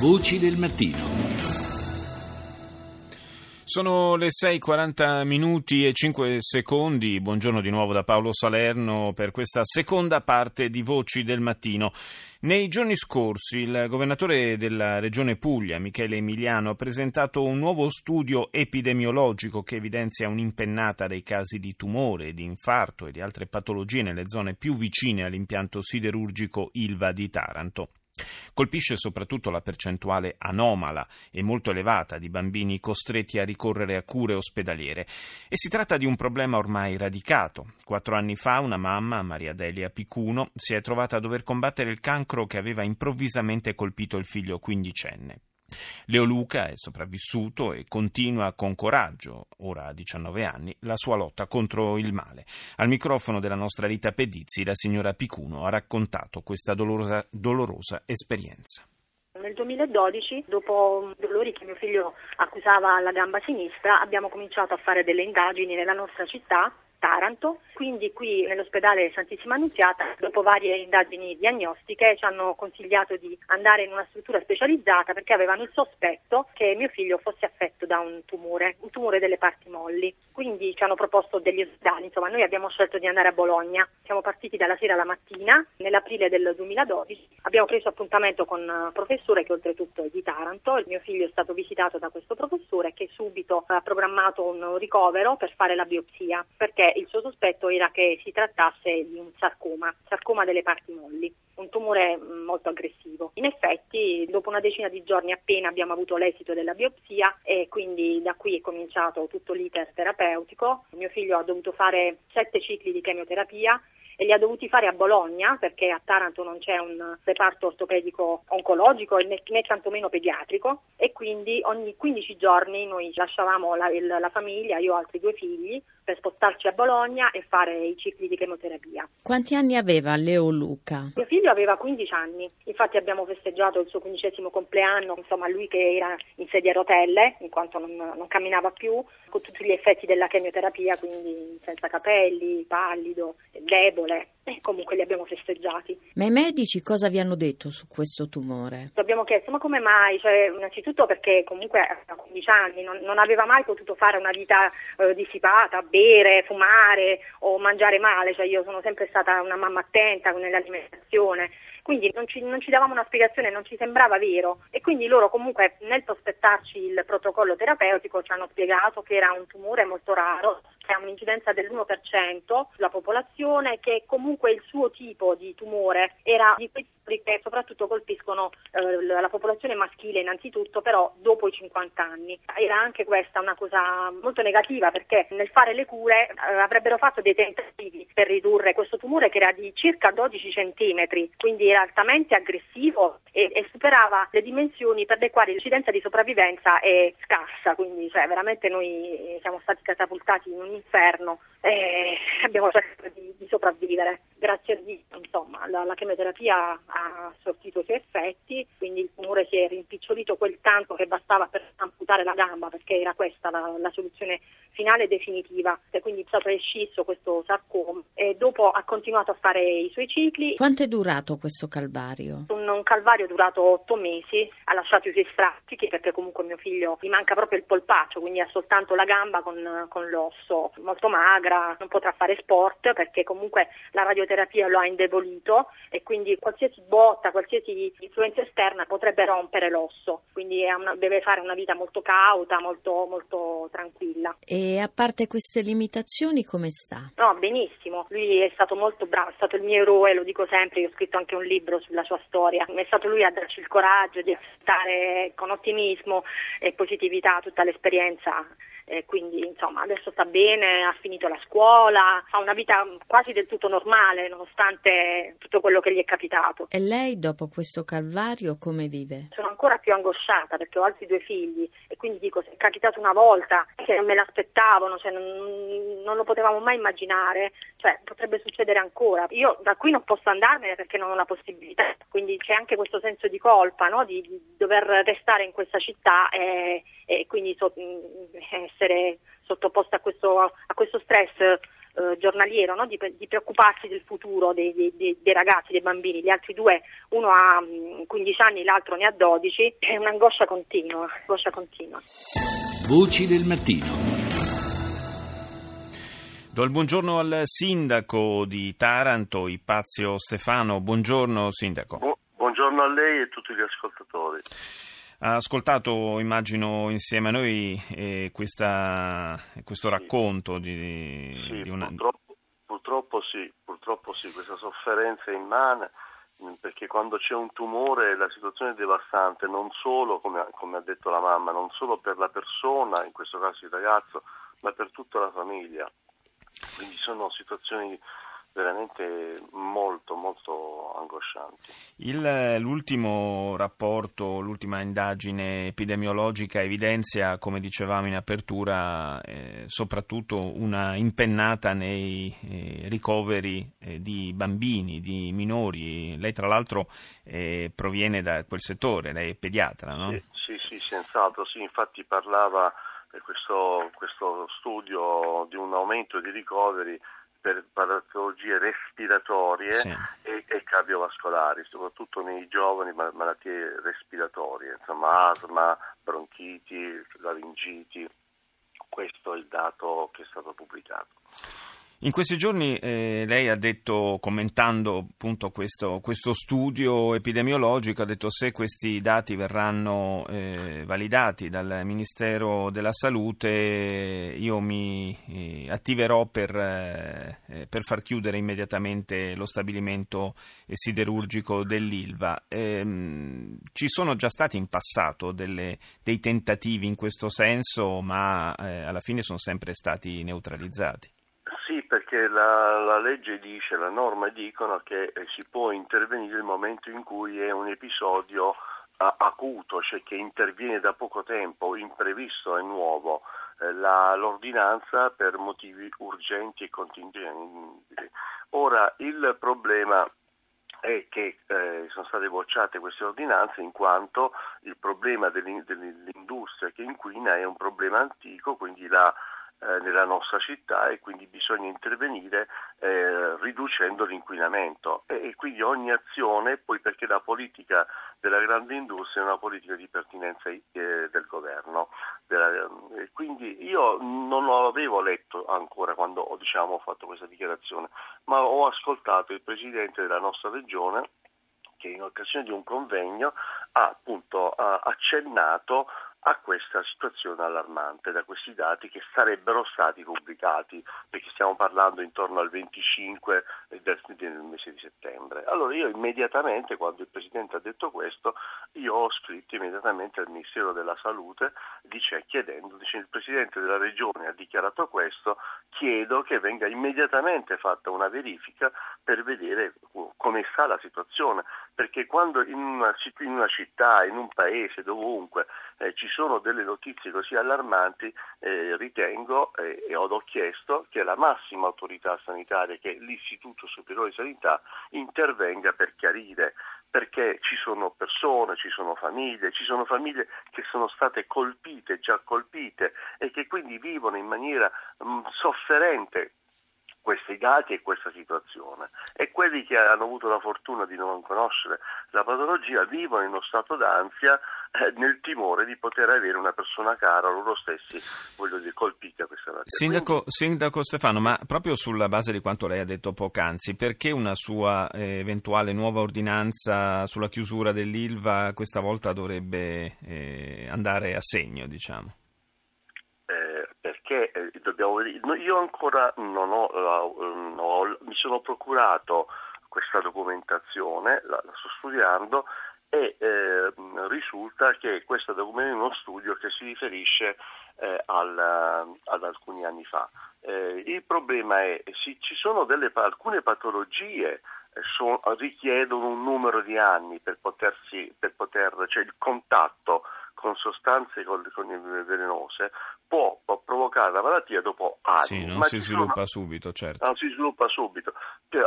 Voci del mattino. Sono le 6.40 minuti e 5 secondi. Buongiorno di nuovo da Paolo Salerno per questa seconda parte di Voci del Mattino. Nei giorni scorsi il governatore della regione Puglia, Michele Emiliano, ha presentato un nuovo studio epidemiologico che evidenzia un'impennata dei casi di tumore, di infarto e di altre patologie nelle zone più vicine all'impianto siderurgico Ilva di Taranto. Colpisce soprattutto la percentuale anomala e molto elevata di bambini costretti a ricorrere a cure ospedaliere e si tratta di un problema ormai radicato. Quattro anni fa una mamma, Maria Delia Picuno, si è trovata a dover combattere il cancro che aveva improvvisamente colpito il figlio quindicenne. Leo Luca è sopravvissuto e continua con coraggio, ora a 19 anni, la sua lotta contro il male. Al microfono della nostra Rita Pedizzi, la signora Picuno ha raccontato questa dolorosa, dolorosa esperienza. Nel 2012, dopo dolori che mio figlio accusava alla gamba sinistra, abbiamo cominciato a fare delle indagini nella nostra città Taranto, quindi qui nell'ospedale Santissima Annunziata, dopo varie indagini diagnostiche, ci hanno consigliato di andare in una struttura specializzata perché avevano il sospetto che mio figlio fosse affetto da un tumore, un tumore delle parti molli. Quindi ci hanno proposto degli ospedali, insomma noi abbiamo scelto di andare a Bologna. Siamo partiti dalla sera alla mattina, nell'aprile del 2012, abbiamo preso appuntamento con un professore che oltretutto è di Taranto, il mio figlio è stato visitato da questo professore che subito ha programmato un ricovero per fare la biopsia perché il suo sospetto era che si trattasse di un sarcoma, sarcoma delle parti molli, un tumore mm, molto aggressivo. In effetti, dopo una decina di giorni appena abbiamo avuto l'esito della biopsia e quindi da qui è cominciato tutto l'iter terapeutico. Mio figlio ha dovuto fare sette cicli di chemioterapia e li ha dovuti fare a Bologna perché a Taranto non c'è un reparto ortopedico oncologico né, né tantomeno pediatrico e quindi ogni 15 giorni noi lasciavamo la, il, la famiglia, io ho altri due figli, per spostarci a Bologna e fare i cicli di chemoterapia. Quanti anni aveva Leo Luca? Mio figlio aveva 15 anni, infatti abbiamo festeggiato il suo quindicesimo compleanno, insomma lui che era in sedia a rotelle, in quanto non, non camminava più, con tutti gli effetti della chemioterapia, quindi senza capelli, pallido, debole, e comunque li abbiamo festeggiati. Ma i medici cosa vi hanno detto su questo tumore? Abbiamo chiesto ma come mai? Cioè, innanzitutto perché comunque a 15 anni non, non aveva mai potuto fare una vita eh, dissipata, bere, fumare o mangiare male, cioè io sono sempre stata una mamma attenta nell'alimentazione quindi non ci, non ci, davamo una spiegazione, non ci sembrava vero e quindi loro comunque nel prospettarci il protocollo terapeutico ci hanno spiegato che era un tumore molto raro, che ha un'incidenza dell'1% sulla popolazione, che comunque il suo tipo di tumore era di quei che soprattutto colpiscono eh, la popolazione maschile innanzitutto, però dopo i 50 anni. Era anche questa una cosa molto negativa perché nel fare le cure eh, avrebbero fatto dei tentativi per ridurre questo tumore che era di circa 12 centimetri, quindi era altamente aggressivo e, e, superava le dimensioni per le quali l'incidenza di sopravvivenza è scarsa, quindi cioè, veramente noi siamo stati catapultati in un inferno e abbiamo cercato di, di sopravvivere. Grazie a Dio, insomma, la, la chemioterapia ha sortito i suoi effetti, quindi il tumore si è rimpicciolito quel tanto che bastava per amputare la gamba, perché era questa la, la soluzione finale e definitiva. E quindi è stato escisso questo sarcoma e dopo ha continuato a fare i suoi cicli. Quanto è durato questo calvario? Un, un calvario durato otto mesi, ha lasciato i suoi strascichi perché comunque mio figlio gli manca proprio il polpaccio, quindi ha soltanto la gamba con, con l'osso molto magra, non potrà fare sport perché comunque la radioterapia lo ha indebolito e quindi qualsiasi botta, qualsiasi influenza esterna potrebbe rompere l'osso, quindi una, deve fare una vita molto cauta, molto, molto tranquilla. E a parte queste limitazioni come sta? No, benissimo, lui è stato molto bravo, è stato il mio eroe, lo dico sempre, io ho scritto anche un libro sulla sua storia, è stato lui a darci il coraggio di affrontare con ottimismo e positività tutta l'esperienza eh, quindi insomma adesso sta bene, ha finito la scuola, ha una vita quasi del tutto normale nonostante tutto quello che gli è capitato. E lei dopo questo calvario come vive? Sono ancora più angosciata perché ho altri due figli quindi dico se è capitato una volta che non me l'aspettavano, cioè non, non lo potevamo mai immaginare, cioè potrebbe succedere ancora. Io da qui non posso andarmene perché non ho la possibilità, quindi c'è anche questo senso di colpa no? di, di, dover restare in questa città e, e quindi so, essere sottoposta a questo, a questo stress eh, giornaliero no? di, di, preoccuparsi del futuro dei, dei, dei, ragazzi, dei bambini, gli altri due, uno ha 15 mm, anni, l'altro ne ha 12, è un'angoscia continua, angoscia continua. Voci del mattino. Do il buongiorno al sindaco di Taranto, Ipazio Stefano. Buongiorno sindaco. Bu- buongiorno a lei e a tutti gli ascoltatori. Ha ascoltato, immagino, insieme a noi eh, questa, questo racconto di, sì, di una... Purtroppo, purtroppo, sì, purtroppo sì, questa sofferenza immane perché quando c'è un tumore la situazione è devastante, non solo, come, come ha detto la mamma, non solo per la persona, in questo caso il ragazzo, ma per tutta la famiglia. Quindi sono situazioni veramente molto molto angoscianti. Il, l'ultimo rapporto, l'ultima indagine epidemiologica evidenzia, come dicevamo in apertura, eh, soprattutto una impennata nei eh, ricoveri eh, di bambini, di minori. Lei tra l'altro eh, proviene da quel settore, lei è pediatra, no? Sì, sì, sì senz'altro, sì, infatti parlava questo, questo studio di un aumento di ricoveri per patologie respiratorie sì. e, e, cardiovascolari, soprattutto nei giovani malattie respiratorie, insomma asma, bronchiti, laringiti. Questo è il dato che è stato pubblicato. In questi giorni eh, lei ha detto, commentando appunto questo, questo, studio epidemiologico, ha detto se questi dati verranno eh, validati dal Ministero della Salute io mi eh, attiverò per, eh, eh, per, far chiudere immediatamente lo stabilimento siderurgico dell'Ilva. Ehm, ci sono già stati in passato delle, dei tentativi in questo senso, ma eh, alla fine sono sempre stati neutralizzati la, la, legge dice, la norma dicono che eh, si può intervenire nel momento in cui è un episodio a, acuto, cioè che interviene da poco tempo, imprevisto e nuovo. Eh, la, l'ordinanza per motivi urgenti e contingenti. Ora il problema è che eh, sono state bocciate queste ordinanze in quanto il problema dell'industria che inquina è un problema antico, quindi la eh, nella nostra città e quindi bisogna intervenire eh, riducendo l'inquinamento e, e, quindi ogni azione, poi perché la politica della grande industria è una politica di pertinenza eh, del governo. Della, quindi io non lo avevo letto ancora quando ho diciamo, fatto questa dichiarazione, ma ho ascoltato il presidente della nostra regione che in occasione di un convegno ha appunto accennato a questa situazione allarmante, da questi dati che sarebbero stati pubblicati, perché stiamo parlando intorno al 25 del, del mese di settembre. Allora io immediatamente, quando il Presidente ha detto questo, io ho scritto immediatamente al Ministero della Salute dice, chiedendo, dice il Presidente della Regione ha dichiarato questo, chiedo che venga immediatamente fatta una verifica per vedere come sta la situazione, perché quando in una, in una città, in un paese, dovunque eh, ci sono delle notizie così allarmanti, eh, ritengo eh, e ho chiesto che la massima autorità sanitaria, che è l'Istituto Superiore di Sanità, intervenga per chiarire perché ci sono persone, ci sono famiglie, ci sono famiglie che sono state colpite, già colpite e che quindi vivono in maniera mh, mm, sofferente questi dati e questa situazione e quelli che hanno avuto la fortuna di non conoscere la patologia vivono in uno stato d'ansia eh, nel timore di poter avere una persona cara loro stessi voglio dire colpita questa malattia. Sindaco, Quindi... Sindaco Stefano, ma proprio sulla base di quanto lei ha detto poc'anzi, perché una sua eh, eventuale nuova ordinanza sulla chiusura dell'ILVA questa volta dovrebbe eh, andare a segno, diciamo? Eh, dobbiamo vedere, io ancora non ho, uh, no, mi sono procurato questa documentazione, la, la sto studiando e eh, risulta che questo documento è uno studio che si riferisce eh, al, ad alcuni anni fa. Eh, il problema è che ci sono delle, alcune patologie eh, so, richiedono un numero di anni per potersi, per poter, cioè il contatto con sostanze con, con velenose può, può, provocare la malattia dopo anni. Sì, non si sviluppa sono, subito, certo. Non si sviluppa subito.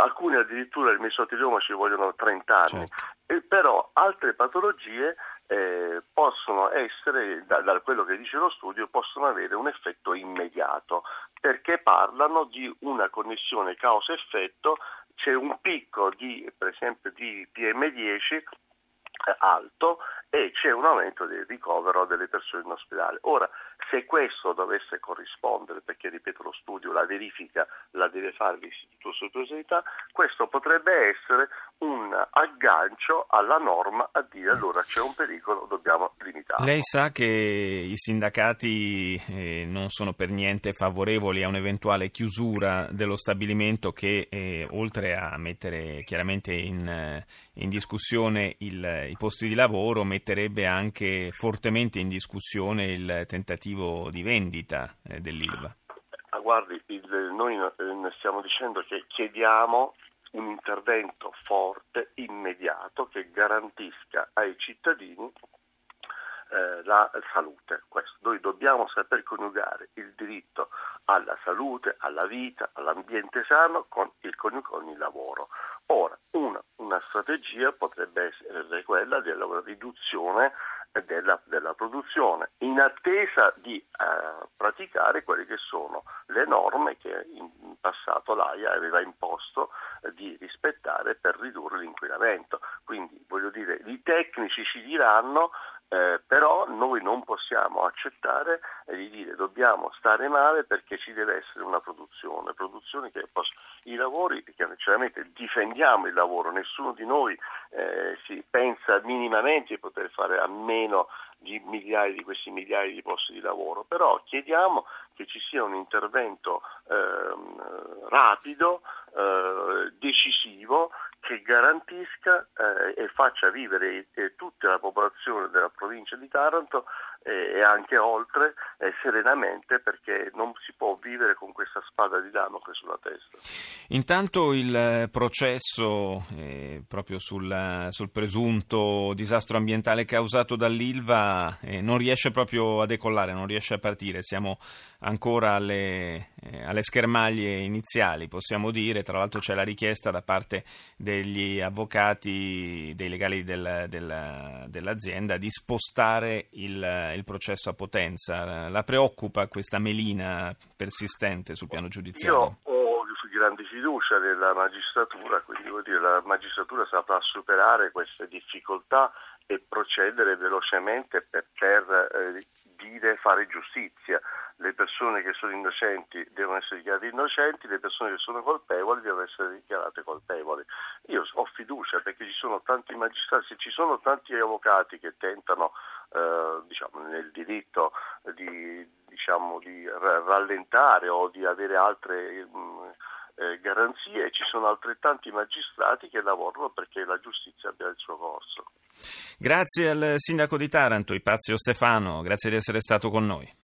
Alcuni addirittura il mesotelioma ci vogliono 30 anni. Certo. E però altre patologie eh, possono essere, da, da, quello che dice lo studio, possono avere un effetto immediato, perché parlano di una connessione causa-effetto, c'è un picco di, per esempio, di PM10 alto e c'è un aumento del ricovero delle persone in ospedale. Ora, se questo dovesse corrispondere, perché ripeto lo studio, la verifica la deve fare l'Istituto Superiore questo potrebbe essere un aggancio alla norma a dire allora c'è un pericolo, dobbiamo limitarlo. Lei sa che i sindacati eh, non sono per niente favorevoli a un'eventuale chiusura dello stabilimento che eh, oltre a mettere chiaramente in, eh, in discussione il, i posti di lavoro metterebbe anche fortemente in discussione il tentativo di vendita eh, dell'ILVA. Ah, guardi, il, noi eh, stiamo dicendo che chiediamo un intervento forte, immediato, che garantisca ai cittadini eh, la salute. Questo. Noi dobbiamo saper coniugare il diritto alla salute, alla vita, all'ambiente sano con il, con il lavoro. Ora, una, una strategia potrebbe essere quella della riduzione della, della, produzione, in attesa di eh, praticare quelle che sono le norme che in passato l'AIA aveva imposto eh, di rispettare per ridurre l'inquinamento. Quindi, voglio dire, i tecnici ci diranno eh, però noi non possiamo accettare di dire dobbiamo stare male perché ci deve essere una produzione, produzione che possa... i lavori, chiaramente difendiamo il lavoro, nessuno di noi eh, si pensa minimamente di poter fare a meno di migliaia di questi migliaia di posti di lavoro, però chiediamo che ci sia un intervento eh, rapido, decisivo, che garantisca eh, e faccia vivere eh, tutta la popolazione della provincia di Taranto e anche oltre eh, serenamente perché non si può vivere con questa spada di Damocle sulla testa. Intanto il processo eh, proprio sul, sul, presunto disastro ambientale causato dall'Ilva eh, non riesce proprio a decollare, non riesce a partire, siamo ancora alle, eh, alle schermaglie iniziali possiamo dire, tra l'altro c'è la richiesta da parte degli avvocati, dei legali del, del, dell'azienda di spostare il il processo a Potenza? La preoccupa questa melina persistente sul piano giudiziario? Io ho grande fiducia nella magistratura, quindi vuol dire la magistratura saprà superare queste difficoltà e procedere velocemente per, per eh, dire fare giustizia. Le persone che sono innocenti devono essere dichiarate innocenti, le persone che sono colpevoli devono essere dichiarate colpevoli. Io ho fiducia perché ci sono tanti magistrati, ci sono tanti avvocati che tentano eh, diciamo, nel diritto di, diciamo, di rallentare o di avere altre mh, mm, eh, garanzie e ci sono altrettanti magistrati che lavorano perché la giustizia abbia il suo corso. Grazie al sindaco di Taranto, Ipazio Stefano, grazie di essere stato con noi.